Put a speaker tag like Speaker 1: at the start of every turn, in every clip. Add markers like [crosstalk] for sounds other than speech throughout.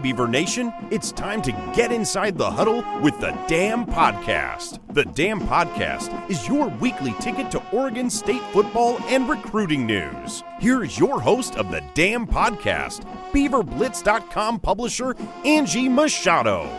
Speaker 1: Beaver Nation, it's time to get inside the huddle with the Dam Podcast. The Dam Podcast is your weekly ticket to Oregon State football and recruiting news. Here's your host of the Dam Podcast, BeaverBlitz.com publisher Angie Machado.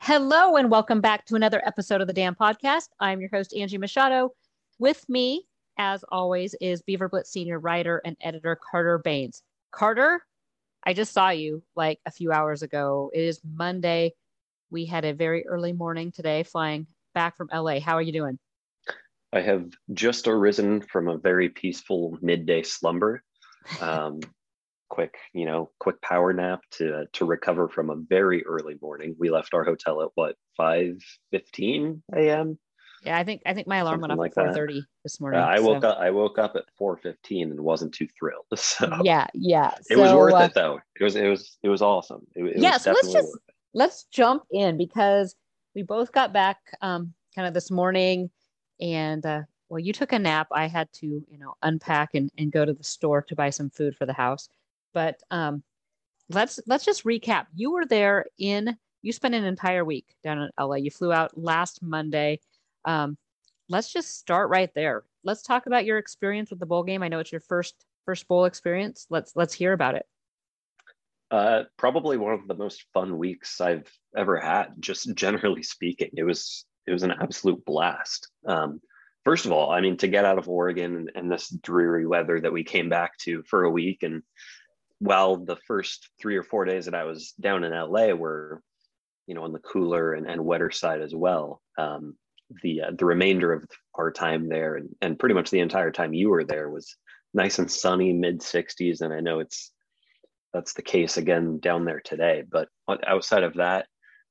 Speaker 2: Hello, and welcome back to another episode of the Dam Podcast. I'm your host, Angie Machado. With me, as always, is Beaver Blitz senior writer and editor Carter Bahns. Carter, I just saw you like a few hours ago. It is Monday. We had a very early morning today flying back from LA. How are you doing?
Speaker 3: I have just arisen from a very peaceful midday slumber. [laughs] Um, quick, you know, quick power nap to to recover from a very early morning. We left our hotel at what five fifteen a.m.
Speaker 2: Yeah, I think I think my alarm
Speaker 3: Something
Speaker 2: went off
Speaker 3: like
Speaker 2: at four thirty this morning.
Speaker 3: Uh, I
Speaker 2: so-
Speaker 3: woke up. I woke up at four fifteen and wasn't too thrilled. [laughs] So
Speaker 2: Yeah, yeah.
Speaker 3: it was worth
Speaker 2: uh,
Speaker 3: it though. It was it was it was awesome. It, it
Speaker 2: Yeah,
Speaker 3: was
Speaker 2: so let's just- let's jump in because we both got back um, kind of this morning and uh, well you took a nap i had to you know unpack and, and go to the store to buy some food for the house but um, let's let's just recap you were there in you spent an entire week down in la you flew out last monday um, let's just start right there let's talk about your experience with the bowl game i know it's your first first bowl experience let's let's hear about it
Speaker 3: Uh, probably one of the most fun weeks I've ever had. Just generally speaking, it was it was an absolute blast. Um, first of all, I mean, to get out of Oregon and, and this dreary weather that we came back to for a week, and while the first three or four days that I was down in LA were, you know, on the cooler and, and wetter side as well. Um, the uh, the remainder of our time there, and, and pretty much the entire time you were there, was nice and sunny, mid 60s, and I know it's that's the case again down there today. But outside of that,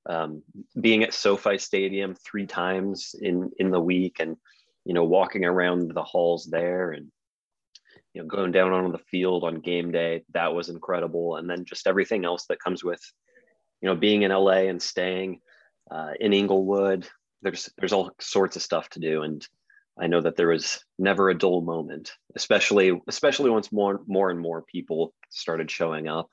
Speaker 3: um, being at SoFi Stadium three times in in the week, and you know walking around the halls there, and you know going down on the field on game day, that was incredible. And then just everything else that comes with, you know, being in LA and staying uh, in Inglewood. There's there's all sorts of stuff to do, and I know that there was never a dull moment, especially especially once more more and more people started showing up.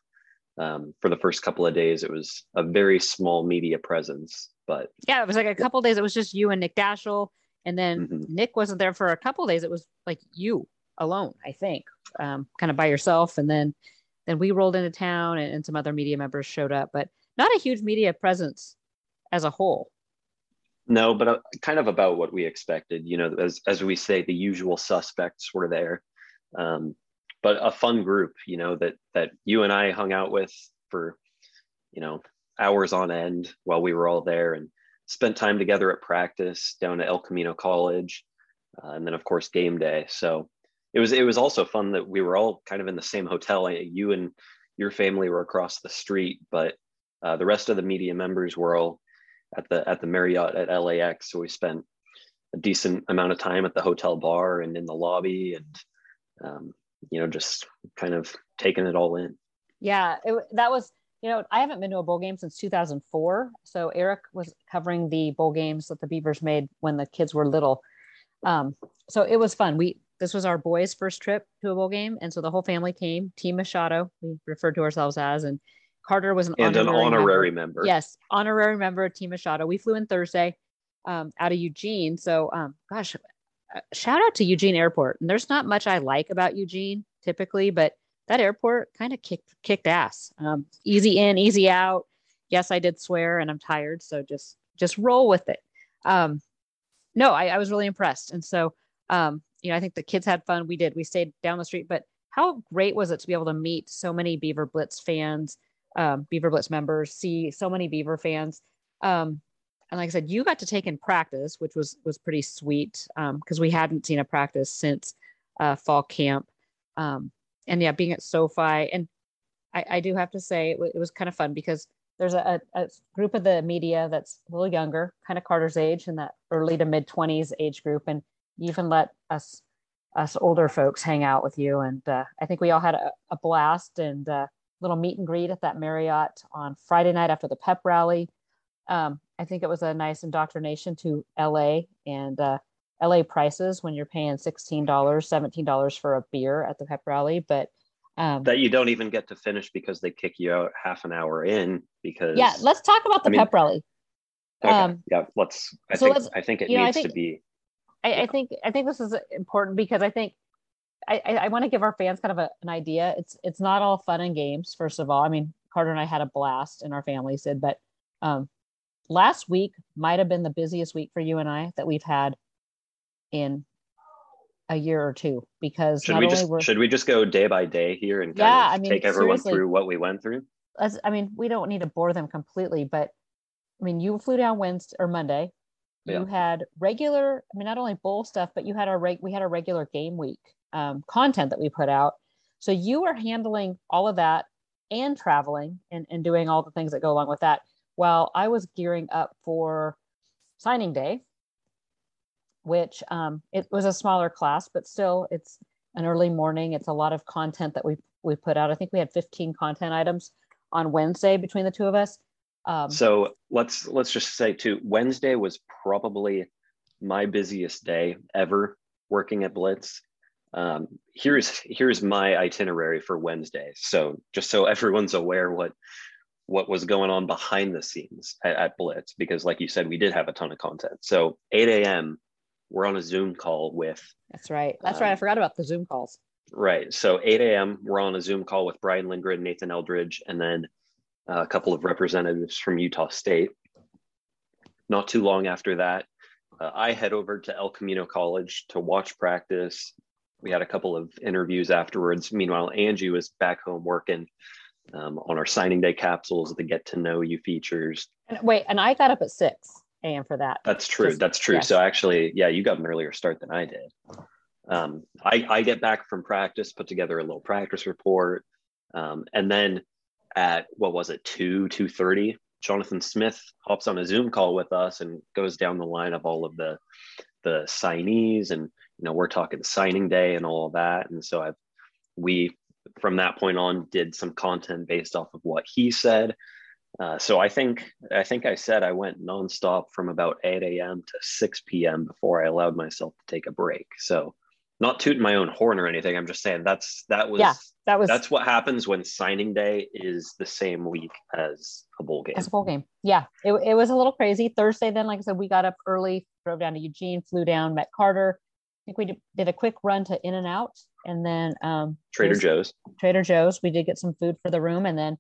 Speaker 3: Um, for the first couple of days, it was a very small media presence, but
Speaker 2: yeah it was like a couple days it was just you and nick daschel and then
Speaker 3: Mhm.
Speaker 2: nick wasn't there for a couple days it was like you alone i think um, kind of by yourself and then then we rolled into town and, and some other media members showed up but not a huge media presence as a whole
Speaker 3: no, but uh, kind of about what we expected. You know, as as we say, the usual suspects were there, um, but a fun group. You know that that you and I hung out with for, you know, hours on end while we were all there, and spent time together at practice down at El Camino College, uh, and then of course game day. So it was it was also fun that we were all kind of in the same hotel. You and your family were across the street, but uh, the rest of the media members were all at the at the Marriott at LAX. So we spent a decent amount of time at the hotel bar and in the lobby, and um, you know, just kind of taking it all in.
Speaker 2: yeah it, that was you know i haven't been to a bowl game since 2004 so eric was covering the bowl games that the beavers made when the kids were little um, so it was fun we this was our boys first trip to a bowl game and so the whole family came team machado we referred to ourselves as and carter was an
Speaker 3: And an
Speaker 2: honorary
Speaker 3: honorary
Speaker 2: member.
Speaker 3: member.
Speaker 2: yes honorary member of team machado we flew in thursday um, out of eugene so um, gosh uh, shout out to eugene airport and there's not much i like about eugene typically but that airport kind of kicked kicked ass. Um, easy in, easy out. Yes, I did swear, and I'm tired, so just just roll with it. Um, no, I, I was really impressed, and so um, you know, I think the kids had fun. We did. We stayed down the street, but how great was it to be able to meet so many Beaver Blitz fans, um, Beaver Blitz members, see so many Beaver fans. Um, and like I said, you got to take in practice, which was was pretty sweet because we hadn't seen a practice since uh, fall camp. Um, and yeah, being at SoFi, and I, I do have to say it, w- it was kind of fun because there's a, a group of the media that's a little younger, kind of Carter's age, in that early to mid twenties age group, and you even let us us older folks hang out with you. And uh, I think we all had a, a blast and uh, little meet and greet at that Marriott on Friday night after the pep rally. Um, I think it was a nice indoctrination to LA and uh, LA prices when you're paying $16, $17 for a beer at the pep rally, but
Speaker 3: um, that you don't even get to finish because they kick you out half an hour in because
Speaker 2: yeah let's talk about the I mean, pep rally
Speaker 3: okay, um, yeah let's i so think let's, i think it needs know, think, to be
Speaker 2: I, yeah. I, think i think this is important because i think i i, want to give our fans kind of a, an idea. It's it's not all fun and games first of all. I mean carter and i had a blast and our families did but um last week might have been the busiest week for you and i that we've had in a year or two because
Speaker 3: should we just should we just go day by day here and yeah, I mean, take everyone through what we went through?
Speaker 2: As, I mean, we don't need to bore them completely, but I mean, you flew down Wednesday or Monday. You had regular, I mean, not only bowl stuff, but you had our reg, we had a regular game week um, content that we put out. So you were handling all of that and traveling and, and doing all the things that go along with that while I was gearing up for signing day, which um, it was a smaller class, but still it's an early morning. It's a lot of content that we we put out. I think we had 15 content items on Wednesday between the two of us.
Speaker 3: Um, so let's let's just say too, Wednesday was probably my busiest day ever working at Blitz. Um, here's here's my itinerary for Wednesday. So just so everyone's aware what what was going on behind the scenes at, at Blitz, because like you said, we did have a ton of content. So 8 a.m we're on a Zoom call with.
Speaker 2: That's right. That's um, right. I um, forgot about the Zoom calls.
Speaker 3: Right. So 8 a.m. we're on a Zoom call with Brian Lindgren, Nathan Eldridge, and then uh, a couple of representatives from Utah State. Not too long after that, uh, I head over to El Camino College to watch practice. We had a couple of interviews afterwards. Meanwhile, Angie was back home working um, on our signing day capsules, the get to know you features.
Speaker 2: And wait, and I got up at six a.m. for that.
Speaker 3: That's true. Just, That's true. Yes. So actually, yeah, you got an earlier start than I did. Um, I, I get back from practice, put together a little practice report, um, and then at what was it, two two thirty, Jonathan Smith hops on a Zoom call with us and goes down the line of all of the the signees, and you know we're talking signing day and all of that, and so I've we from that point on did some content based off of what he said uh, so I think I think I said I went nonstop from about 8 a.m. to 6 p.m. before I allowed myself to take a break. So not tooting my own horn or anything. I'm just saying that's that was yeah, that was that's what happens when signing day is the same week as a bowl game.
Speaker 2: As a bowl game. Yeah. It, it was a little crazy. Thursday then, like I said, we got up early, drove down to Eugene, flew down, met Carter. I think we did a quick run to In and Out and then um
Speaker 3: Trader Joe's.
Speaker 2: Trader Joe's. We did get some food for the room and then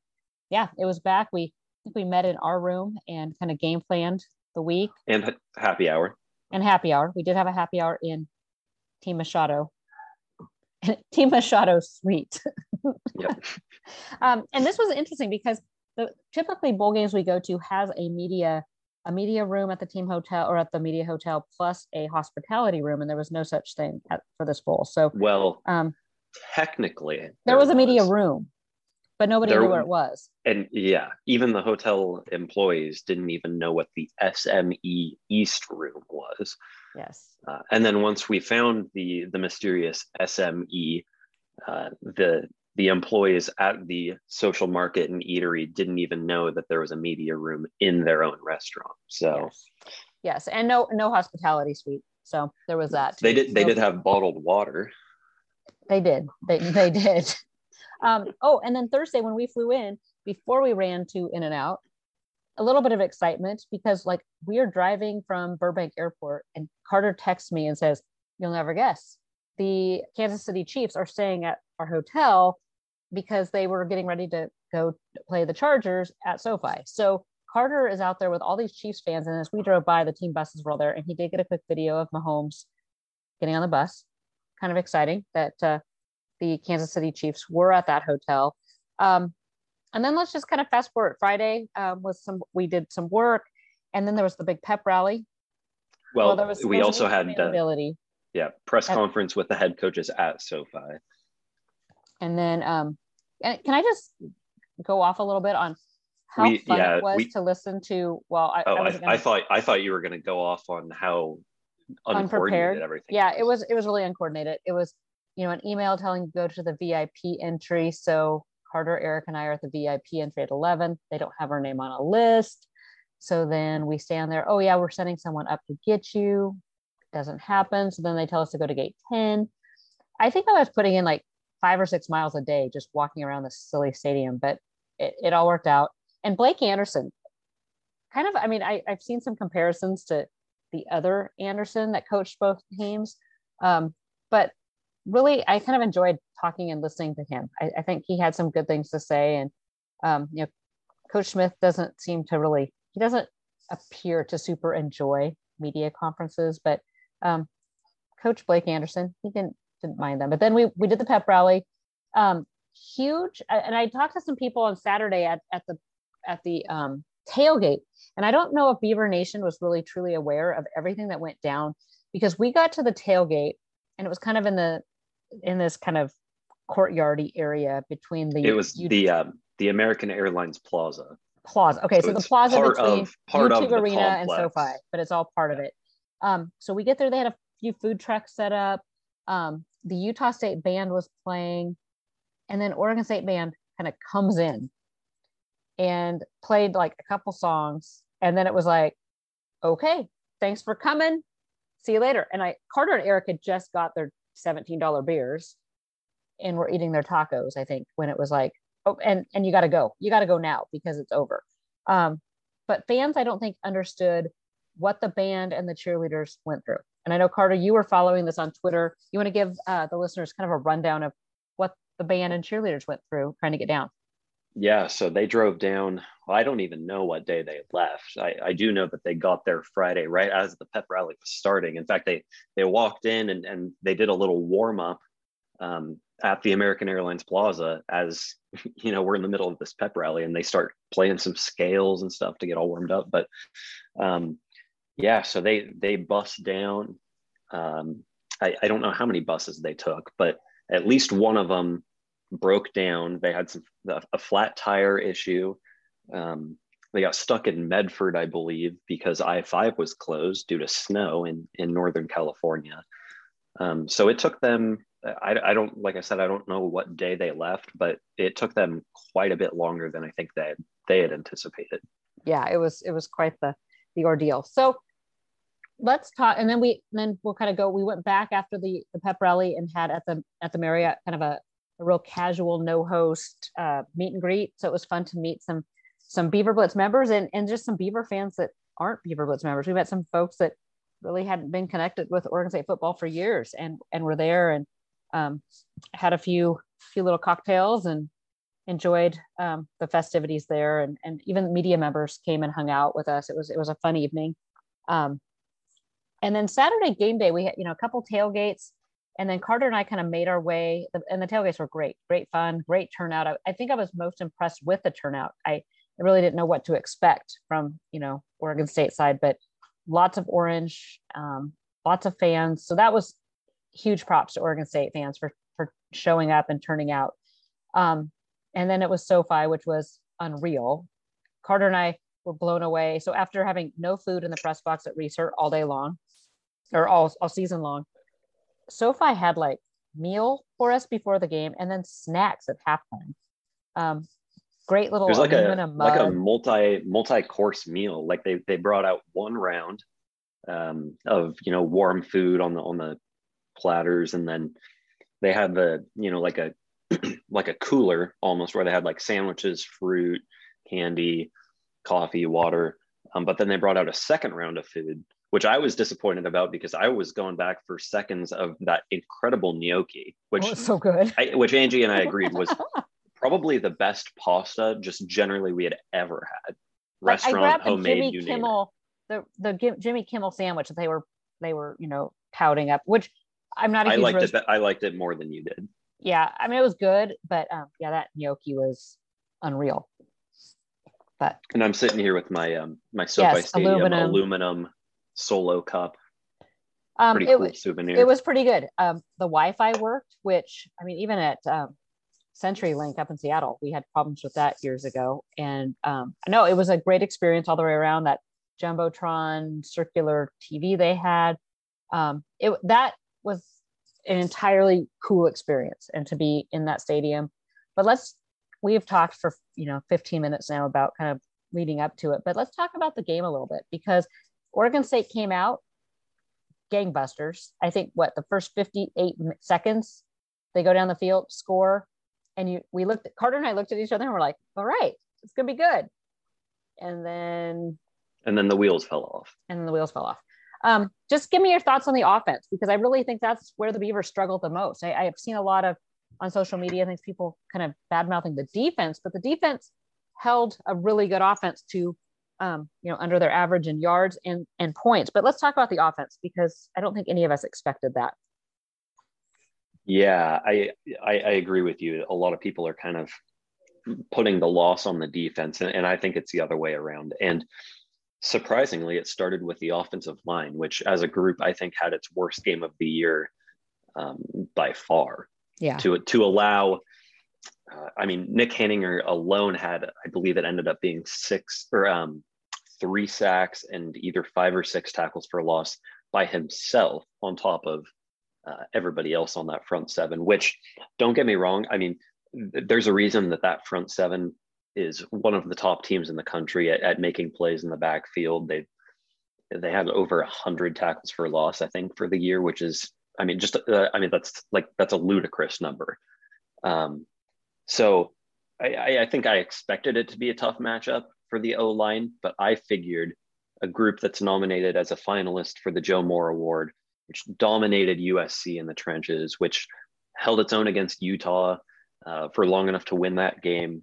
Speaker 2: yeah, it was back. We I think we met in our room and kind of game planned the week.
Speaker 3: And happy hour.
Speaker 2: And happy hour. We did have a happy hour in Team Machado. [laughs] Team Machado suite. [laughs] yep. um, and this was interesting because the typically bowl games we go to has a media a media room at the team hotel or at the media hotel plus a hospitality room and there was no such thing at, for this bowl so
Speaker 3: well um technically there,
Speaker 2: there was, was a media room but nobody there, knew where it was.
Speaker 3: And yeah, even the hotel employees didn't even know what the SME East room was.
Speaker 2: Yes.
Speaker 3: Uh, and then once we found the the mysterious SME, uh, the the employees at the social market and eatery didn't even know that there was a media room in their own restaurant. So
Speaker 2: yes, yes. and no no hospitality suite. So there was that.
Speaker 3: Too. They did they so, did have bottled water.
Speaker 2: They did. They they did. Um, oh, and then Thursday when we flew in, before we ran to In and Out, a little bit of excitement because like we are driving from Burbank Airport and Carter texts me and says, You'll never guess. The Kansas City Chiefs are staying at our hotel because they were getting ready to go play the Chargers at SoFi. So Carter is out there with all these Chiefs fans. And as we drove by, the team buses were all there. And he did get a quick video of Mahomes getting on the bus. Kind of exciting that uh, the Kansas City Chiefs were at that hotel. Um, and then let's just kind of fast forward. Friday um, was some we did some work, and then there was the big pep rally.
Speaker 3: Well, well there was, we also had the yeah press at, conference with the head coaches at SoFi.
Speaker 2: And then, um, can I just go off a little bit on how we, fun yeah, it was we, to listen to? Well, I,
Speaker 3: oh, I, gonna, I thought I thought you were going to go off on how unprepared everything.
Speaker 2: Yeah, was. it was it was really uncoordinated. It was you know, an email telling you go to the VIP entry. So Carter, Eric, and I are at the VIP entry at 11. They don't have our name on a list. So then we stand there. Oh, yeah, we're sending someone up to get you. doesn't happen. So then they tell us to go to gate 10. I think I was putting in like five or six miles a day just walking around this silly stadium, but it, it all worked out. And Blake Anderson, kind of, I mean, I, I've seen some comparisons to the other Anderson that coached both teams. Um, but really, I kind of enjoyed talking and listening to him. I, I think he had some good things to say. And, um, you know, Coach Smith doesn't seem to really, he doesn't appear to super enjoy media conferences, but um, Coach Blake Anderson, he didn't didn't mind them. But then we we did the pep rally, um, huge. And I talked to some people on Saturday at at the at the um, tailgate, and I don't know if Beaver Nation was really truly aware of everything that went down because we got to the tailgate and it was kind of in the in this kind of courtyardy area between the
Speaker 3: it was U- the um, the American Airlines Plaza.
Speaker 2: Plaza. Okay, so, so the plaza between of, YouTube Arena and SoFi, but it's all part of it. Um, so we get there. They had a few food trucks set up. Um, the Utah State band was playing, and then Oregon State band kind of comes in and played like a couple songs, and then it was like, okay, thanks for coming. See you later. And I Carter and Eric had just got their $17 beers and were eating their tacos, I think, when it was like, oh, and and you got to go. You got to go now because it's over. Um, but fans, I don't think understood what the band and the cheerleaders went through. And I know Carter, you were following this on Twitter. You want to give uh, the listeners kind of a rundown of what the band and cheerleaders went through trying to get down.
Speaker 3: Yeah, so they drove down. Well, I don't even know what day they left. I, I do know that they got there Friday, right as the pep rally was starting. In fact, they they walked in and, and they did a little warm up um, at the American Airlines Plaza as [laughs] you know we're in the middle of this pep rally, and they start playing some scales and stuff to get all warmed up. But um, yeah, so they they bust down. Um, I, I don't know how many buses they took, but at least one of them broke down. They had some a flat tire issue. Um, they got stuck in Medford, I believe, because I five was closed due to snow in in Northern California. Um, so it took them. I, I don't like I said I don't know what day they left, but it took them quite a bit longer than I think they they had anticipated.
Speaker 2: Yeah, it was it was quite the the ordeal. So let's talk, and then we then we'll kind of go. We went back after the the pep rally and had at the at the Marriott kind of a, a real casual no host uh, meet and greet. So it was fun to meet some some Beaver Blitz members and and just some Beaver fans that aren't Beaver Blitz members. We met some folks that really hadn't been connected with Oregon State football for years and and were there and um, had a few few little cocktails and enjoyed um, the festivities there and, and even media members came and hung out with us it was it was a fun evening um, and then saturday game day we had you know a couple tailgates and then carter and i kind of made our way and the tailgates were great great fun great turnout I, I think i was most impressed with the turnout i i really didn't know what to expect from you know oregon state side but lots of orange um, lots of fans so that was huge props to oregon state fans for for showing up and turning out um, and then it was SoFi, which was unreal. Carter and I were blown away. So after having no food in the press box at Reser all day long, or all, all season long, SoFi had like meal for us before the game and then snacks at halftime. Um, great little
Speaker 3: There's like a like a multi multi course meal. Like they they brought out one round um, of you know warm food on the on the platters, and then they had the you know like a [clears throat] like a cooler almost where they had like sandwiches, fruit, candy, coffee, water. Um, but then they brought out a second round of food, which I was disappointed about because I was going back for seconds of that incredible gnocchi, which
Speaker 2: oh, so good,
Speaker 3: I, which Angie and I agreed was [laughs] probably the best pasta just generally we had ever had. Restaurant, like homemade,
Speaker 2: Jimmy Kimmel, the the Jimmy Kimmel sandwich that they were they were you know touting up, which I'm not. A I
Speaker 3: liked
Speaker 2: roast-
Speaker 3: it. I liked it more than you did
Speaker 2: yeah, I mean, it was good, but um, yeah, that gnocchi was unreal. But
Speaker 3: and I'm sitting here with my um my SoFi yes, Stadium aluminum. aluminum solo cup.
Speaker 2: Um, pretty it, cool souvenir. It was pretty good. Um, the Wi-Fi worked, which I mean, even at um, CenturyLink up in Seattle, we had problems with that years ago. And um, I know it was a great experience all the way around. That jumbotron circular TV they had, um, it that was an entirely cool experience and to be in that stadium. But let's we have talked for you know 15 minutes now about kind of leading up to it, but let's talk about the game a little bit because Oregon State came out, gangbusters. I think what the first 58 seconds they go down the field, score, and you we looked at Carter and I looked at each other and we're like, all right, it's gonna be good. And then
Speaker 3: and then the wheels fell off.
Speaker 2: And then the wheels fell off. Um, just give me your thoughts on the offense because I really think that's where the Beavers struggled the most. I, I have seen a lot of on social media things people kind of bad mouthing the defense, but the defense held a really good offense to um, you know under their average in yards and and points. But let's talk about the offense because I don't think any of us expected that.
Speaker 3: Yeah, I, I, I agree with you. A lot of people are kind of putting the loss on the defense, and, and I think it's the other way around. And surprisingly, it started with the offensive line, which as a group I think had its worst game of the year um, by far.
Speaker 2: Yeah.
Speaker 3: To to allow, uh, I mean, Nick Heninger alone had, I believe, it ended up being six or um, three sacks and either five or six tackles for loss by himself, on top of uh, everybody else on that front seven. Which, don't get me wrong, I mean, there's a reason that that front seven is one of the top teams in the country at, at making plays in the backfield. They they had over a hundred tackles for loss, I think, for the year, which is, I mean, just uh, I mean that's like that's a ludicrous number. Um, so I, I think I expected it to be a tough matchup for the O line, but I figured a group that's nominated as a finalist for the Joe Moore Award, which dominated USC in the trenches, which held its own against Utah uh, for long enough to win that game,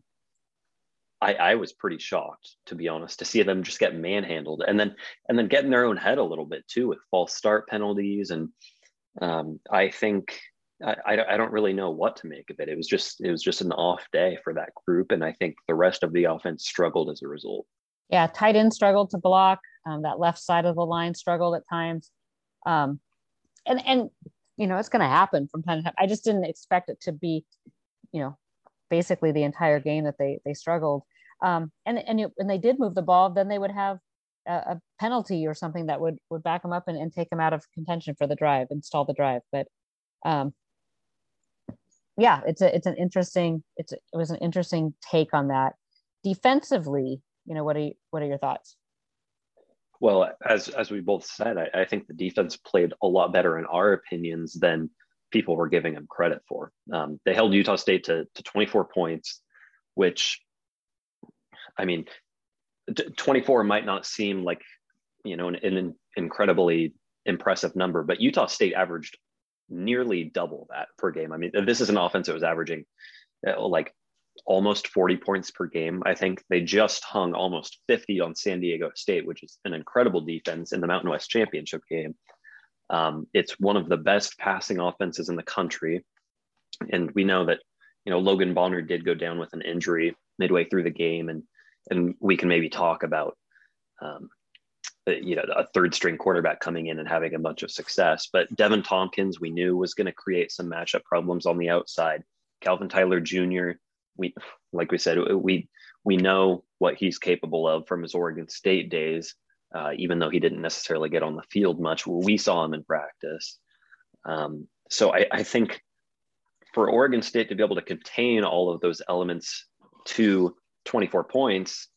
Speaker 3: I, I was pretty shocked, to be honest, to see them just get manhandled and then and then get in their own head a little bit too with false start penalties. And um, I think I, I don't really know what to make of it. It was just it was just an off day for that group, and I think the rest of the offense struggled as a result.
Speaker 2: Yeah, tight end struggled to block. Um, that left side of the line struggled at times, um, and and you know it's going to happen from time to time. I just didn't expect it to be, you know, basically the entire game that they they struggled. Um, and and when they did move the ball, then they would have a, a, penalty or something that would would back them up and, and take them out of contention for the drive, install the drive. But um, yeah, it's a it's an interesting it's it was an interesting take on that. Defensively, you know, what are you, what are your thoughts?
Speaker 3: Well, as as we both said, I, I think the defense played a lot better in our opinions than people were giving them credit for. Um, they held Utah State to, to 24 points, which, I mean, 24 might not seem like, you know, an, an incredibly impressive number, but Utah State averaged nearly double that per game. I mean, this is an offense that was averaging uh, like almost 40 points per game. I think they just hung almost 50 on San Diego State, which is an incredible defense in the Mountain West Championship game. Um, it's one of the best passing offenses in the country. And we know that, you know, Logan Bonner did go down with an injury midway through the game. And, and we can maybe talk about, um, you know, a third string quarterback coming in and having a bunch of success. But Deven Thompkins, we knew was going to create some matchup problems on the outside. Calvin Tyler Jr., we, like we said, we, we know what he's capable of from his Oregon State days uh, even though he didn't necessarily get on the field much. We saw him in practice. Um, so I, I, think for Oregon State to be able to contain all of those elements to 24 points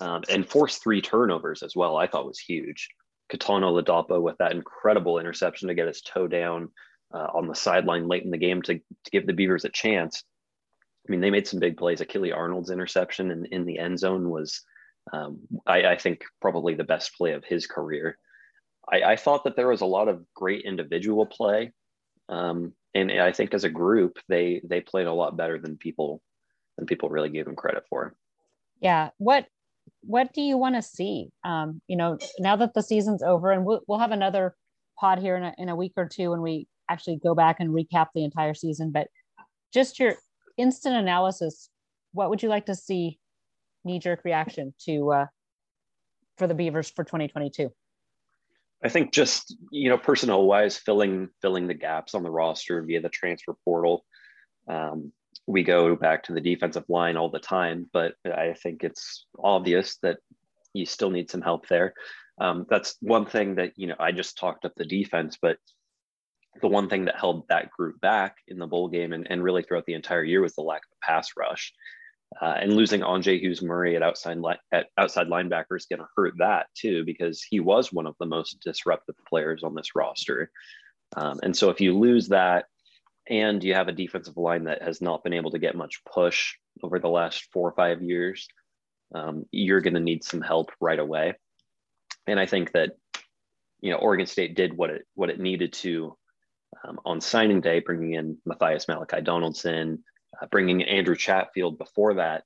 Speaker 3: um, and force three turnovers as well, I thought was huge. Kitan Oladapo with that incredible interception to get his toe down uh, on the sideline late in the game to, to give the Beavers a chance. I mean, they made some big plays. Akili Arnold's interception in, in the end zone was um, I, I, think probably the best play of his career. I, I, thought that there was a lot of great individual play, um, and I think as a group they they played a lot better than people than people really gave them credit for.
Speaker 2: Yeah. What what do you want to see? Um, you know, now that the season's over, and we'll we'll have another pod here in a, in a week or two when we actually go back and recap the entire season. But just your instant analysis, what would you like to see knee jerk reaction to uh, for the Beavers for 2022?
Speaker 3: I think just you know personnel wise, filling filling the gaps on the roster via the transfer portal. Um, we go back to the defensive line all the time, but I think it's obvious that you still need some help there. Um, that's one thing that you know I just talked up the defense, but the one thing that held that group back in the bowl game and, and really throughout the entire year was the lack of a pass rush. Uh, and losing Andrzej Hughes Murray at outside li- at outside linebacker is going to hurt that too because he was one of the most disruptive players on this roster. Um, and so if you lose that, and you have a defensive line that has not been able to get much push over the last four or five years, um, you're going to need some help right away. And I think that you know Oregon State did what it what it needed to um, on signing day, bringing in Matthias Malachi Donaldson, uh, bringing Andrew Chatfield before that.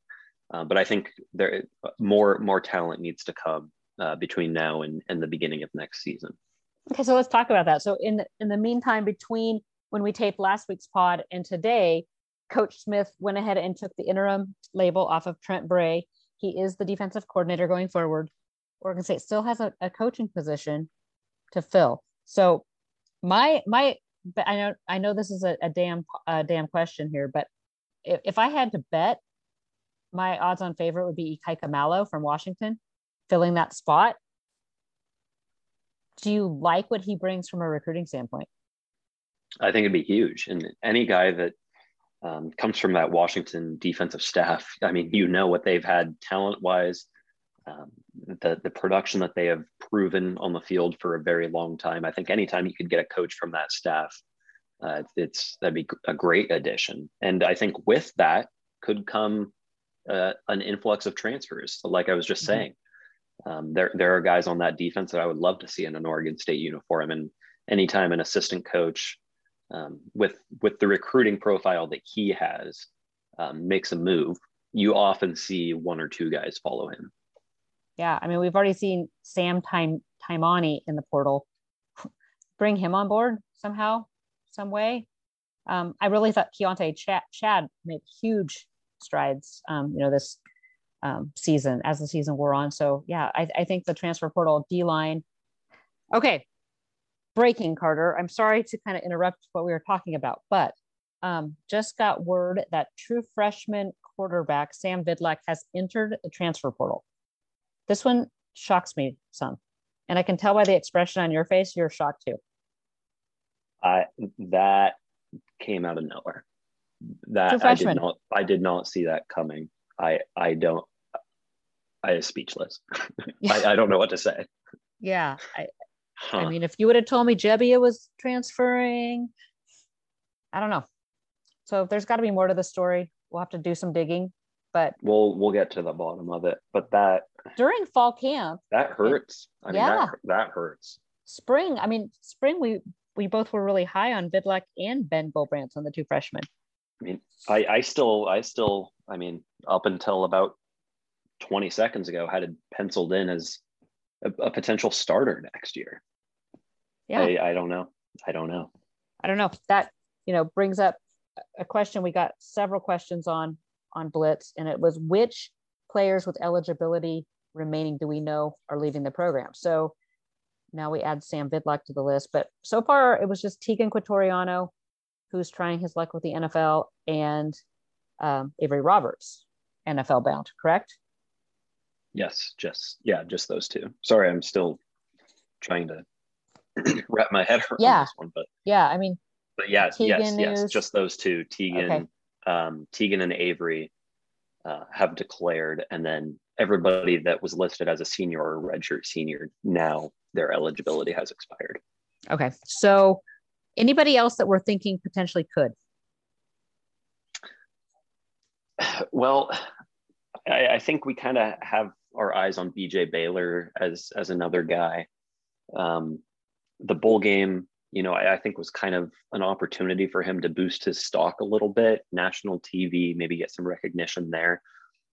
Speaker 3: Uh, but I think there more more talent needs to come uh, between now and, and the beginning of next season.
Speaker 2: Okay, so let's talk about that. So in in the meantime, between when we taped last week's pod and today, Coach Smith went ahead and took the interim label off of Trent Bray. He is the defensive coordinator going forward. Oregon State still has a, a coaching position to fill. So my my but I know I know this is a, a damn a damn question here, but if, if I had to bet, my odds on favorite would be Ikaika Malloe from Washington, filling that spot. Do you like what he brings from a recruiting standpoint?
Speaker 3: I think it'd be huge, and any guy that um, comes from that Washington defensive staff, I mean, you know what they've had talent wise, um, the the production that they have proven on the field for a very long time. I think anytime you could get a coach from that staff, uh, it's that'd be a great addition. And I think with that could come uh, an influx of transfers. Like I was just mm-hmm. saying, um, there there are guys on that defense that I would love to see in an Oregon State uniform. And anytime an assistant coach um, with with the recruiting profile that he has um, makes a move, you often see one or two guys follow him.
Speaker 2: Yeah, I mean, we've already seen Sam Time Taimani in the portal. [laughs] Bring him on board somehow, some way. Um, I really thought Keonte Schad, Chad made huge strides, um, you know, this um, season as the season wore on. So yeah, I, I think the transfer portal D line. Okay, breaking Carter. I'm sorry to kind of interrupt what we were talking about, but um, just got word that true freshman quarterback Sam Vidlak has entered the transfer portal. This one shocks me some. And I can tell by the expression on your face, you're shocked too.
Speaker 3: I that came out of nowhere. That I did not I did not see that coming. I I don't I is speechless. [laughs] I, I don't know what to say.
Speaker 2: Yeah. I huh. I mean if you would have told me Gebbia was transferring, I don't know. So there's got to be more to the story. We'll have to do some digging but
Speaker 3: we'll we'll get to the bottom of it but that
Speaker 2: during fall camp
Speaker 3: that hurts i mean yeah. that, that hurts
Speaker 2: spring i mean spring we we both were really high on vidlak and ben gulbranson on the two freshmen
Speaker 3: i mean i i still i still i mean up until about 20 seconds ago had it penciled in as a, a potential starter next year yeah I, I don't know i don't know
Speaker 2: i don't know that you know brings up a question we got several questions on on Blitz, and it was which players with eligibility remaining do we know are leaving the program? So now we add Sam Vidlak to the list, but so far it was just Teagan Quitoriano who's trying his luck with the NFL, and um, Avery Roberts, NFL bound, correct?
Speaker 3: Yes, just yeah, just those two. Sorry, I'm still trying to [clears throat] wrap my head around
Speaker 2: yeah.
Speaker 3: this one, but
Speaker 2: yeah, I mean,
Speaker 3: but yeah, Teagan yes, news. yes, just those two, Teagan, okay um, Teagan and Avery uh, have declared, and then everybody that was listed as a senior or redshirt senior now their eligibility has expired.
Speaker 2: Okay, so anybody else that we're thinking potentially could? [sighs]
Speaker 3: Well, I, I think we kind of have our eyes on BJ Baylor as as another guy. Um, the bowl game you know, I, I, think was kind of an opportunity for him to boost his stock a little bit, national TV, maybe get some recognition there.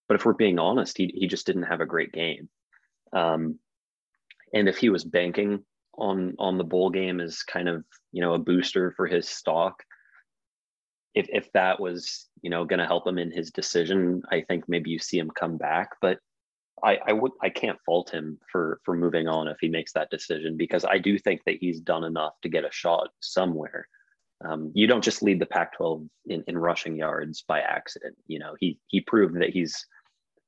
Speaker 3: But if we're being honest, he, he just didn't have a great game. Um, and if he was banking on on the bowl game as kind of you know a booster for his stock, if if that was you know going to help him in his decision, I think maybe you see him come back. But I, I would I can't fault him for for moving on if he makes that decision because I do think that he's done enough to get a shot somewhere. Um, you don't just lead the Pac-12 in, in rushing yards by accident. You know, he he proved that he's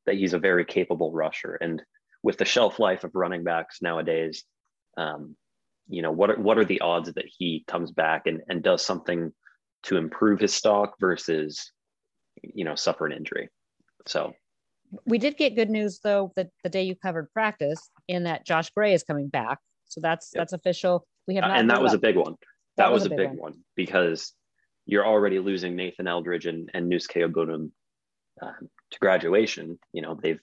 Speaker 3: that he's a very capable rusher, and with the shelf life of running backs nowadays, um, you know what are what are the odds that he comes back and and does something to improve his stock versus you know suffer an injury? So
Speaker 2: we did get good news though that the day you covered practice in that Josh Gray is coming back. So that's yep. that's official. We have
Speaker 3: not and that was a big one. That, that was, was, a big, big one. one. because you're already losing Nathan Eldridge and, and Nous Keobounnam um, to graduation. You know, they've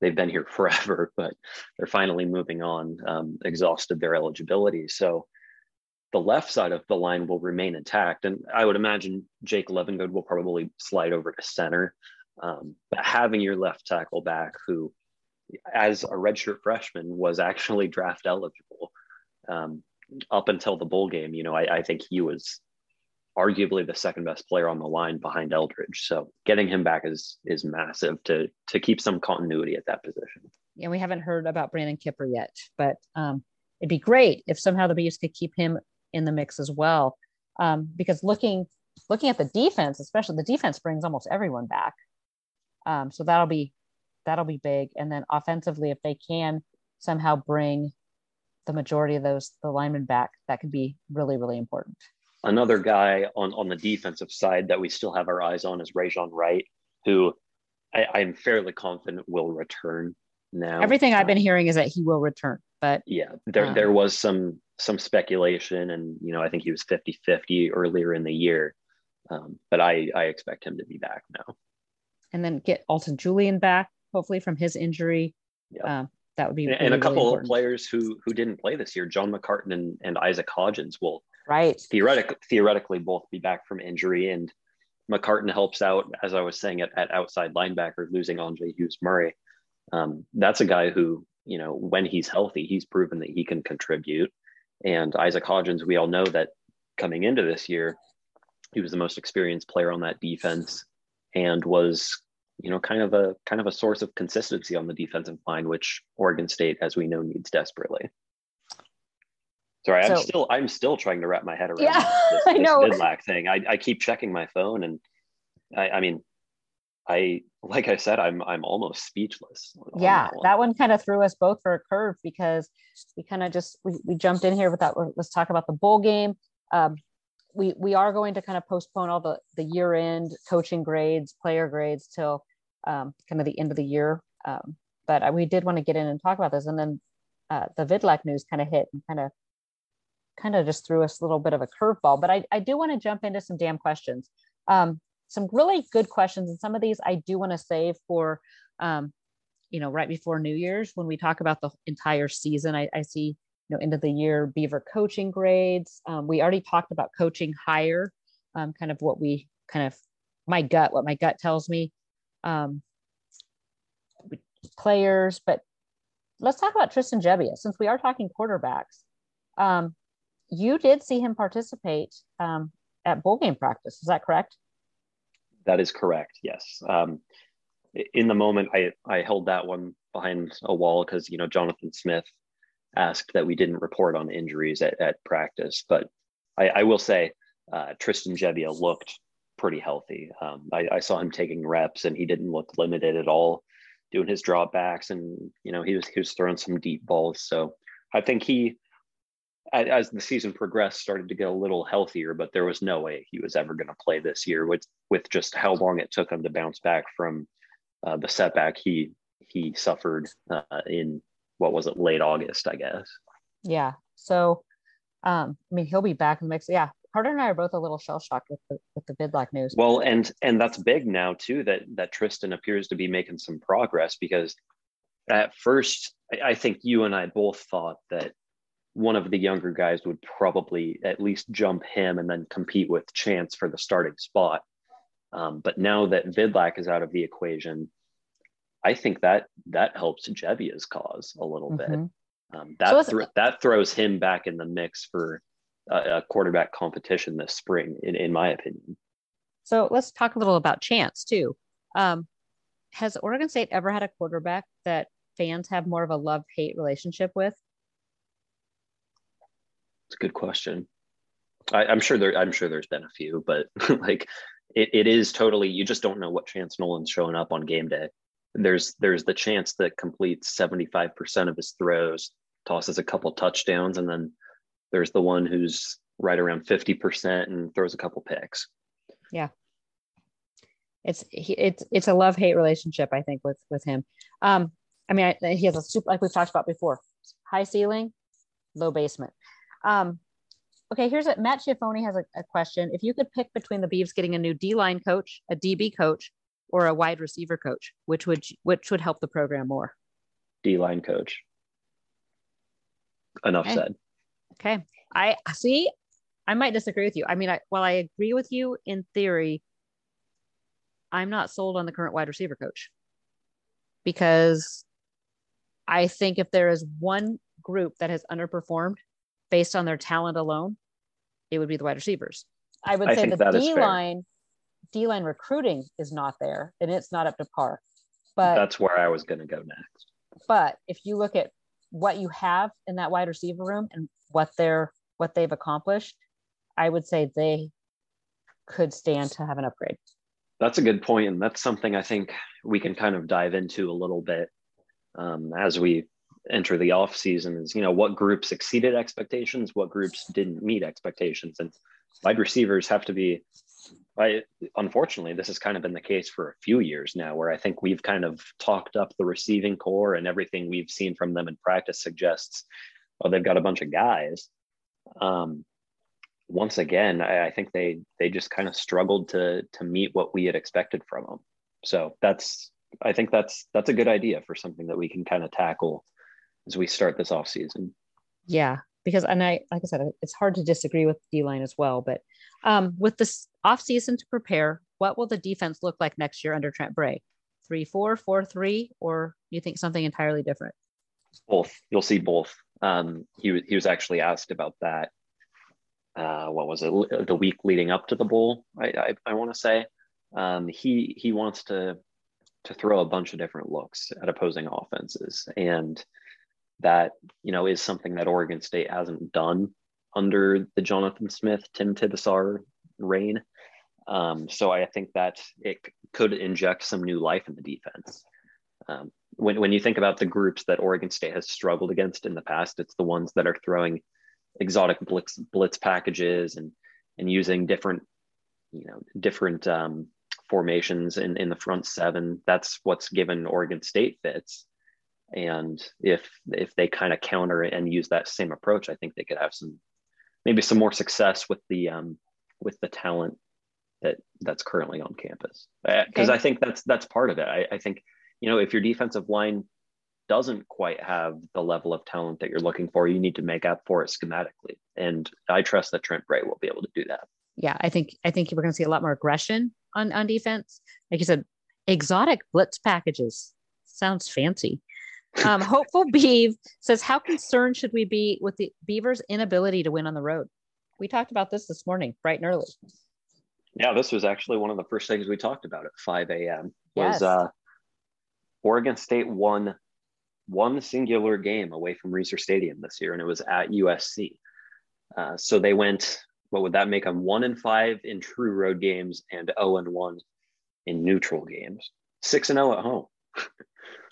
Speaker 3: they've been here [laughs] forever, but they're finally moving on, um, exhausted their eligibility. So the left side of the line will remain intact. And I would imagine Jake Levengood will probably slide over to center. Um, but having your left tackle back, who, as a redshirt freshman, was actually draft eligible um, up until the bowl game, you know, I, I think he was arguably the second best player on the line behind Eldridge. So getting him back is is massive to to keep some continuity at that position.
Speaker 2: Yeah, we haven't heard about Brandon Kipper yet, but um, it'd be great if somehow the Bees could keep him in the mix as well. Um, because looking looking at the defense, especially the defense brings almost everyone back. Um, so that'll be that'll be big. And then offensively, if they can somehow bring the majority of those the linemen back, that could be really really important.
Speaker 3: Another guy on on the defensive side that we still have our eyes on is Rejzohn Wright, who I, am fairly confident will return now.
Speaker 2: Everything I've been hearing is that he will return, but
Speaker 3: yeah, there um, there was some some speculation, and you know I think he was 50-50 earlier in the year, um, but I I expect him to be back now.
Speaker 2: And then get Alton Julian back, hopefully from his injury. Yep. Um, that would be
Speaker 3: and, really, and a couple really of players who who didn't play this year, John McCartan and, and Isaac Hodgins will
Speaker 2: right
Speaker 3: theoretically theoretically both be back from injury and McCartan helps out as I was saying at, at outside linebacker losing Andrzej Hughes Murray. Um, that's a guy who you know when he's healthy he's proven that he can contribute and Isaac Hodgins we all know that coming into this year he was the most experienced player on that defense and was you know kind of a kind of a source of consistency on the defensive line which Oregon State as we know needs desperately. Sorry, so, I'm still I'm still trying to wrap my head around yeah, this, this [laughs] I know. Vidlak thing. I, I keep checking my phone and I, I mean I like I said, I'm I'm almost speechless.
Speaker 2: Yeah, that one. that one kind of threw us both for a curve because we kind of just we, we jumped in here without. Let's talk about the bowl game. Um, we we are going to kind of postpone all the the year end coaching grades, player grades till um, kind of the end of the year. Um, but I, we did want to get in and talk about this, and then uh, the Vidlak news kind of hit and kind of kind of just threw us a little bit of a curveball. But I, I do want to jump into some damn questions. Um, some really good questions, and some of these I do want to save for, um, you know, right before New Year's when we talk about the entire season. I, I see, know, end of the year Beaver coaching grades. Um, we already talked about coaching higher, um, kind of what we kind of my gut, what my gut tells me. Um, players, but let's talk about Tristan Gebbia since we are talking quarterbacks. Um, you did see him participate um, at bowl game practice. Is that correct?
Speaker 3: That is correct. Yes. Um, in the moment, I I held that one behind a wall because you know Jonathan Smith asked that we didn't report on injuries at, at practice, but I, I will say uh, Tristan Gebbia looked pretty healthy. Um, I, I, saw him taking reps, and he didn't look limited at all, doing his dropbacks, and you know he was he was throwing some deep balls. So I think he as the season progressed, started to get a little healthier, but there was no way he was ever going to play this year with with just how long it took him to bounce back from uh, the setback he he suffered uh, in what was it late August, I guess.
Speaker 2: Yeah. So, um, I mean, he'll be back in the mix. Yeah. Carter and I are both a little shell shocked with the with the Vidlak news.
Speaker 3: Well, and and that's big now too that that Tristan appears to be making some progress because at first I, I think you and I both thought that one of the younger guys would probably at least jump him and then compete with Chance for the starting spot. Um, but now that Vidlak is out of the equation, I think that that helps Gebbia's cause a little mm-hmm. bit. Um, that so th- that throws him back in the mix for a, a quarterback competition this spring, in, in my opinion.
Speaker 2: So let's talk a little about Chance too. Um, has Oregon State ever had a quarterback that fans have more of a love hate relationship with?
Speaker 3: It's a good question. I, am sure there. I'm sure there's been a few, but [laughs] like it, it is totally. You just don't know what chance Nolan's showing up on game day. There's there's the chance that completes 75 percent of his throws, tosses a couple touchdowns, and then there's the one who's right around 50 percent and throws a couple picks.
Speaker 2: Yeah. it's it's it's a love hate relationship I think with with him. Um, I mean, I, he has a super like we've talked about before, high ceiling, low basement. Um, okay, here's a Matt Schiaffoni has a, a question. If you could pick between the Beavs getting a new D line coach, a DB coach, or a wide receiver coach, which would which would help the program more?
Speaker 3: D line coach. Enough
Speaker 2: okay.
Speaker 3: said.
Speaker 2: Okay, I see. I might disagree with you. I mean, I, while I agree with you in theory, I'm not sold on the current wide receiver coach because I think if there is one group that has underperformed based on their talent alone, it would be the wide receivers. I would I say the D line, D line recruiting is not there and it's not up to par. But
Speaker 3: that's where I was going to go next.
Speaker 2: But if you look at what you have in that wide receiver room and what they're what they've accomplished, I would say they could stand to have an upgrade.
Speaker 3: That's a good point, and that's something I think we can kind of dive into a little bit um, as we enter the off season. Is you know what groups exceeded expectations, what groups didn't meet expectations, and wide receivers have to be. I, unfortunately, this has kind of been the case for a few years now, where I think we've kind of talked up the receiving corps, and everything we've seen from them in practice suggests, oh, they've got a bunch of guys. Um, once again, I, I, think they they just kind of struggled to to meet what we had expected from them. So that's I think that's that's a good idea for something that we can kind of tackle as we start this off season.
Speaker 2: Yeah, because and I like I said, it's hard to disagree with D line as well. But um, with this off season to prepare, what will the defense look like next year under Trent Bray? Three four, four three, or you think something entirely different?
Speaker 3: Both. You'll see both. Um, he he was actually asked about that uh, what was it the week leading up to the bowl i i, I want to say um, he he wants to to throw a bunch of different looks at opposing offenses and that you know is something that oregon state hasn't done under the jonathan smith tim tibesar reign um, so i think that it could inject some new life in the defense um, when, when you think about the groups that oregon state has struggled against in the past it's the ones that are throwing exotic blitz blitz packages and and using different you know different um, formations in in the front seven. That's what's given Oregon State fits. And if if they kind of counter it and use that same approach, I think they could have some maybe some more success with the um, with the talent that that's currently on campus. Because uh, okay. I think that's that's part of it. I, I think you know if your defensive line doesn't quite have the level of talent that you're looking for, you need to make up for it schematically. And I trust that Trent Bray will be able to do that.
Speaker 2: Yeah, I think I think we're going to see a lot more aggression on on defense. Like you said, exotic blitz packages sounds fancy. Um, Hopeful Beav says, "How concerned should we be with the Beavers' inability to win on the road?" We talked about this this morning, bright and early.
Speaker 3: Yeah, this was actually one of the first things we talked about at 5 a.m. Was yes. uh, Oregon State won one singular game away from Reser Stadium this year, and it was at USC. Uh, so they went, what would that make them? One and five in true road games and 0 and one in neutral games. Six and 0 at home.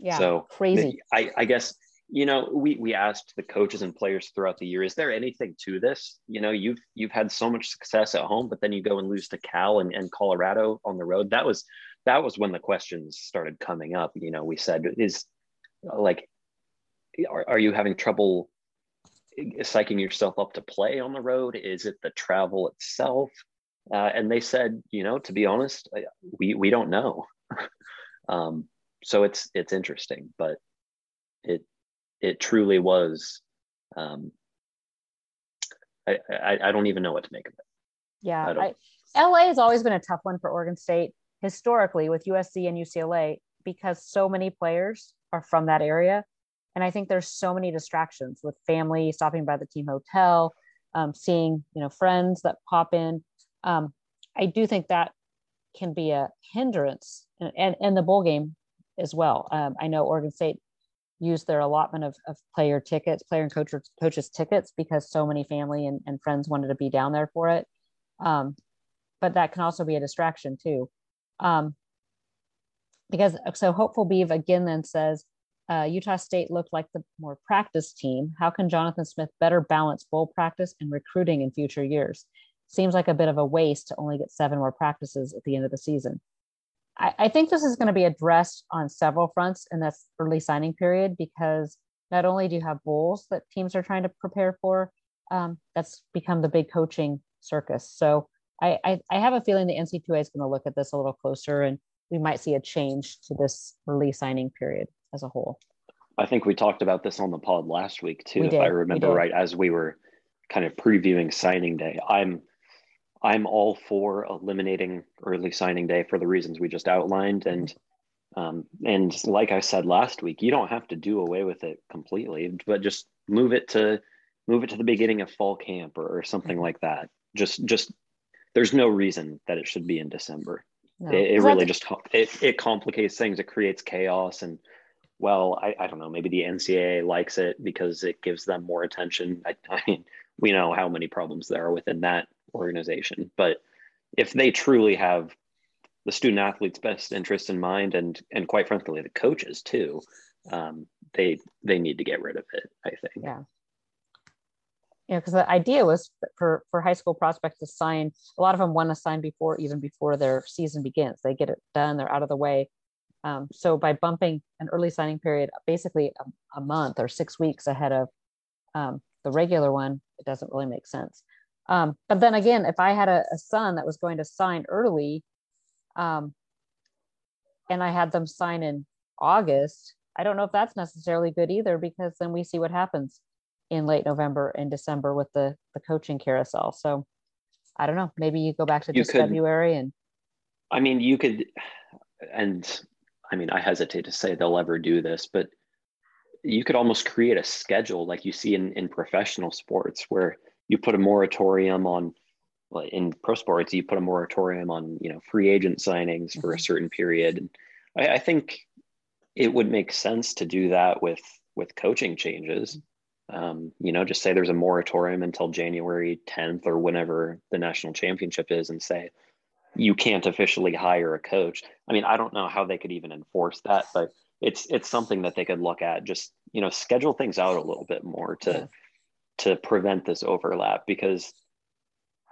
Speaker 2: Yeah. So crazy.
Speaker 3: I, I guess you know we we asked the coaches and players throughout the year is there anything to this? You know you've you've had so much success at home but then you go and lose to cal and, and colorado on the road. That was that was when the questions started coming up. You know we said is like are, are you having trouble psyching yourself up to play on the road? Is it the travel itself? Uh, and they said you know to be honest we we don't know. [laughs] Um, so it's it's interesting but it it truly was um, I, I, I don't even know what to make of it
Speaker 2: yeah I I, la has always been a tough one for oregon state historically with usc and ucla because so many players are from that area. And I think there's so many distractions with family, stopping by the team hotel, um, seeing, you know, friends that pop in. Um, I do think that can be a hindrance and, and, and the bowl game as well. Um, I know Oregon State used their allotment of, of player tickets, player and coach coaches tickets because so many family and, and friends wanted to be down there for it. Um, but that can also be a distraction too. Um, because so hopeful beav again then says uh, utah state looked like the more practice team how can jonathan smith better balance bowl practice and recruiting in future years seems like a bit of a waste to only get seven more practices at the end of the season I, I think this is going to be addressed on several fronts in this early signing period because not only do you have bowls that teams are trying to prepare for, um, that's become the big coaching circus. So I, I, I have a feeling the NC2A is going to look at this a little closer and we might see a change to this early signing period as a whole.
Speaker 3: I think we talked about this on the pod last week too, if I remember right, as we were kind of previewing signing day. I'm I'm all for eliminating early signing day for the reasons we just outlined. And um, and like I said last week, you don't have to do away with it completely, but just move it to move it to the beginning of fall camp or, or something mm-hmm. like that. Just just there's no reason that it should be in December. No. It, it really just it, it complicates things. It creates chaos and well, I, I don't know, maybe the NCAA likes it because it gives them more attention. I, I mean, we know how many problems there are within that organization. But if they truly have the student athlete's best interest in mind and and quite frankly the coaches too, um, they they need to get rid of it, I think.
Speaker 2: Yeah. Yeah, because the idea was for for high school prospects to sign. A lot of them want to sign before even before their season begins. They get it done. They're out of the way. Um, so by bumping an early signing period, basically a, a month or six weeks ahead of um, the regular one, it doesn't really make sense. Um, but then again, if I had a, a, son that was going to sign early, um, and I had them sign in August, I don't know if that's necessarily good either because then we see what happens in late November and December with the the coaching carousel. So I don't know. Maybe you go back to just February and.
Speaker 3: I mean, you could, and I mean, I hesitate to say they'll ever do this, but you could almost create a schedule like you see in, in professional sports where you put a moratorium on in pro sports you put a moratorium on you know free agent signings for a mm-hmm. certain period and I, I think it would make sense to do that with with coaching changes um, you know just say there's a moratorium until january 10th or whenever the national championship is and say you can't officially hire a coach i mean i don't know how they could even enforce that but it's it's something that they could look at just you know schedule things out a little bit more to. To prevent this overlap because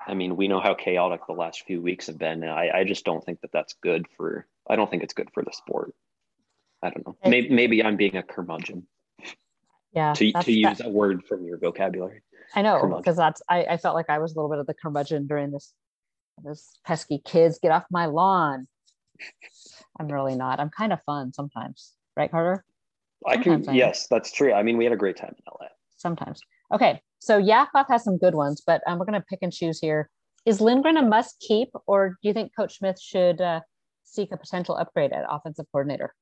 Speaker 3: i mean we know how chaotic the last few weeks have been and i, I just don't think that that's good for i don't think it's good for the sport i don't know maybe, maybe i'm being a curmudgeon
Speaker 2: yeah
Speaker 3: to, to use that. a word from your vocabulary
Speaker 2: i know because that's I, I felt like i was a little bit of the curmudgeon during this this pesky kids get off my lawn i'm really not i'm kind of fun sometimes right, Carter?
Speaker 3: I can, I yes, that's true. I mean, we had a great time in LA.
Speaker 2: Sometimes. Okay. So Yakov has some good ones, but um, we're going to pick and choose here. Is Lindgren a must keep, or do you think Coach Smith should uh, seek a potential upgrade at offensive coordinator?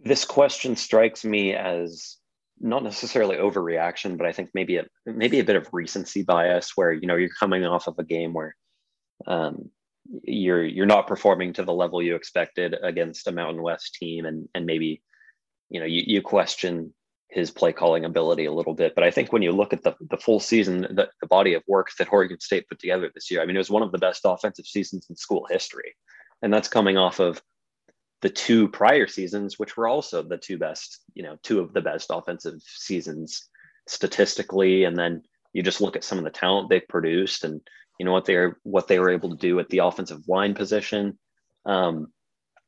Speaker 3: This question strikes me as not necessarily overreaction, but I think maybe a maybe a bit of recency bias, where you know you're coming off of a game where um, you're you're not performing to the level you expected against a Mountain West team, and and maybe you know you, you question his play calling ability a little bit. But I think when you look at the the full season, the, the body of work that Oregon State put together this year, I mean, it was one of the best offensive seasons in school history, and that's coming off of the two prior seasons, which were also the two best, you know, two of the best offensive seasons statistically, and then you just look at some of the talent they've produced and you know what they're what they were able to do at the offensive line position. Um,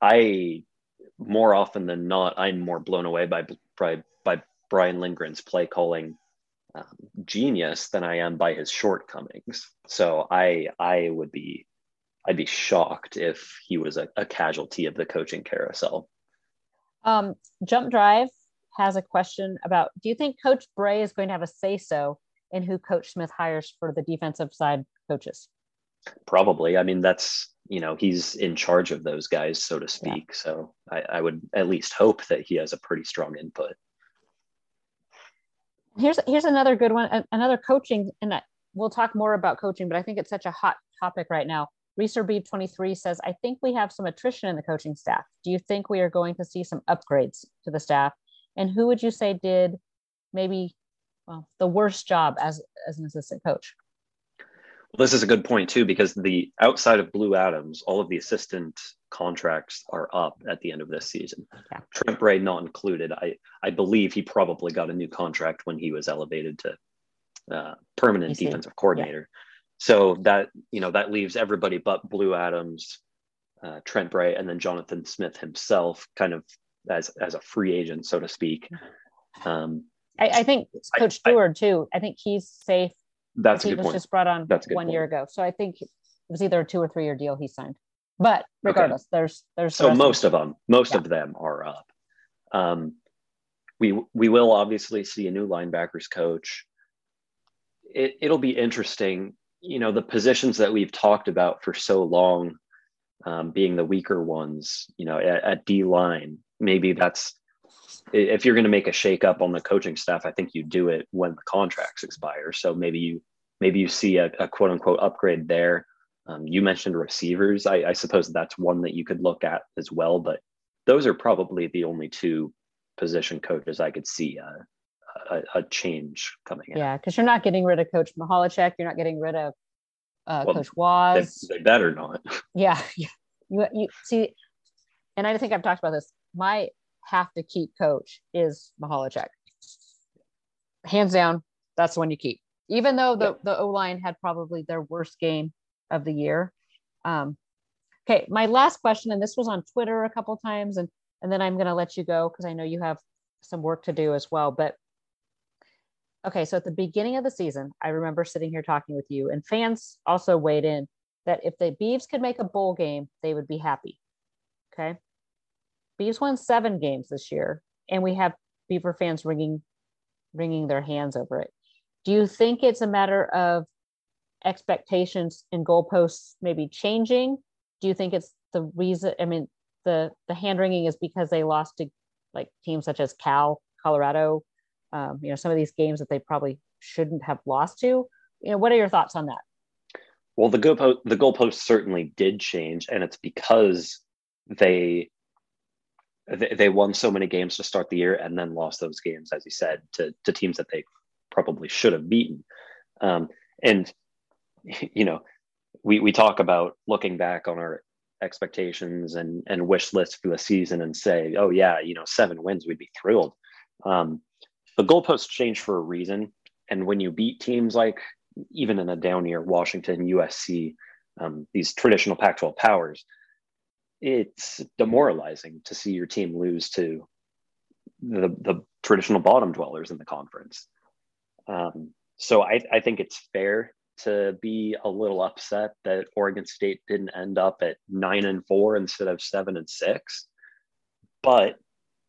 Speaker 3: I more often than not, I'm more blown away by by, Brian Lindgren's play calling um, genius than I am by his shortcomings. So I I would be I'd be shocked if he was a, a casualty of the coaching carousel.
Speaker 2: Um, Jump Drive has a question about: Do you think Coach Bray is going to have a say so in who Coach Smith hires for the defensive side coaches?
Speaker 3: Probably. I mean, that's you know he's in charge of those guys, so to speak. Yeah. So I, I would at least hope that he has a pretty strong input.
Speaker 2: Here's here's another good one. Another coaching, and we'll talk more about coaching, but I think it's such a hot topic right now. Reeser Beeb 23 says, I think we have some attrition in the coaching staff. Do you think we are going to see some upgrades to the staff? And who would you say did maybe well, the worst job as, as an assistant coach?
Speaker 3: Well, this is a good point too, because the outside of Blue Adams, all of the assistant contracts are up at the end of this season. Yeah. Trent Bray not included. I I believe he probably got a new contract when he was elevated to uh, permanent defensive coordinator. Yeah. So that you know that leaves everybody but Blue Adams, uh, Trent Bray, and then Jonathan Smith himself, kind of as as a free agent, so to speak. Um,
Speaker 2: I, I think Coach I, Stewart too. I think he's safe.
Speaker 3: That's
Speaker 2: he
Speaker 3: was
Speaker 2: point. just brought on
Speaker 3: that's
Speaker 2: one
Speaker 3: point.
Speaker 2: year ago, so I think it was either a two or three year deal he signed. But regardless, okay. there's there's
Speaker 3: so most of them, most yeah. of them are up. Um, we we will obviously see a new linebackers coach. It, it'll be interesting. You know, the positions that we've talked about for so long um, being the weaker ones, you know, at, at D line, maybe that's if you're going to make a shake up on the coaching staff, I think you do it when the contracts expire. So maybe you maybe you see a, a quote unquote upgrade there. Um, you mentioned receivers. I, I, suppose that's one that you could look at as well, but those are probably the only two position coaches I could see uh, a, a change coming in.
Speaker 2: Yeah, because you're not getting rid of Coach Michalczik. You're not getting rid of uh, well, Coach Waz.
Speaker 3: They, they, better not. [laughs]
Speaker 2: Yeah, yeah. You, you see, and I think I've talked about this. My have to keep coach is Michalczik. Hands down, that's the one you keep. Even though the, the O line had probably their worst game of the year. Um, okay, my last question, and this was on Twitter a couple times, and and then I'm going to let you go because I know you have some work to do as well. But okay, so at the beginning of the season, I remember sitting here talking with you, and fans also weighed in that if the Beavs could make a bowl game, they would be happy. Okay. Beavs won seven games this year, and we have Beaver fans wringing, wringing their hands over it. Do you think it's a matter of expectations and goalposts maybe changing? Do you think it's the reason? I mean, the the hand wringing is because they lost to like teams such as Cal, Colorado, um, you know, some of these games that they probably shouldn't have lost to. You know, what are your thoughts on that?
Speaker 3: Well, the goalpost the goalpost certainly did change, and it's because they they won so many games to start the year and then lost those games, as you said, to, to teams that they probably should have beaten. Um, and, [laughs] you know, we, we talk about looking back on our expectations and, and wish lists for the season and say, oh, yeah, you know, seven wins, we'd be thrilled. Um, the goalposts change for a reason. And when you beat teams like, even in a down year, Washington, USC, um, these traditional Pac 12 powers, it's demoralizing to see your team lose to the, the traditional bottom dwellers in the conference. Um, so I, I think it's fair to be a little upset that Oregon State didn't end up at nine and four instead of seven and six. But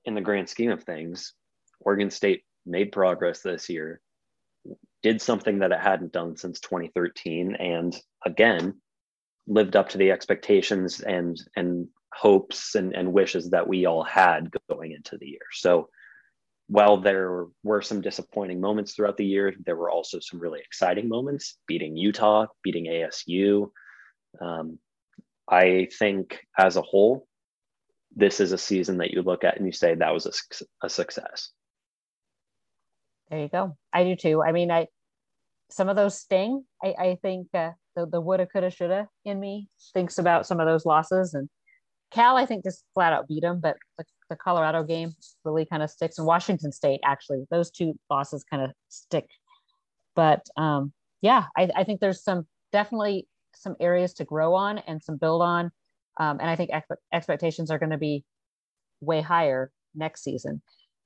Speaker 3: in the grand scheme of things, Oregon State made progress this year, did something that it hadn't done since 2013, and again, lived up to the expectations and and hopes and, and wishes that we all had going into the year. So while there were some disappointing moments throughout the year, there were also some really exciting moments, beating Utah, beating ASU. Um, I think as a whole, this is a season that you look at and you say that was a, a success.
Speaker 2: There you go. I do too. I mean, I some of those sting. I, I think uh, the, the woulda, coulda, shoulda in me thinks about some of those losses. And Cal, I think, just flat out beat them, but the, the Colorado game really kind of sticks. And Washington State, actually, those two losses kind of stick. But um, yeah, I, I think there's some definitely some areas to grow on and some build on. Um, and I think ex- expectations are going to be way higher next season.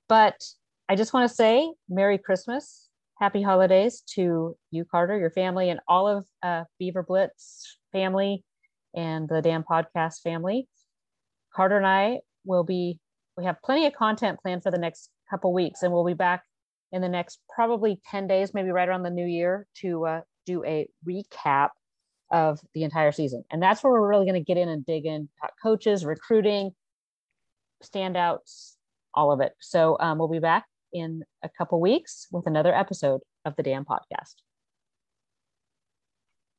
Speaker 2: But I just want to say Merry Christmas happy holidays to you, Carter, your family, and all of uh, Beaver Blitz family and the Damn Podcast family. Carter and I will be, we have plenty of content planned for the next couple weeks, and we'll be back in the next probably 10 days, maybe right around the new year, to uh, do a recap of the entire season. And that's where we're really going to get in and dig in, talk coaches, recruiting, standouts, all of it. So um, we'll be back in a couple weeks with another episode of the Damn Podcast.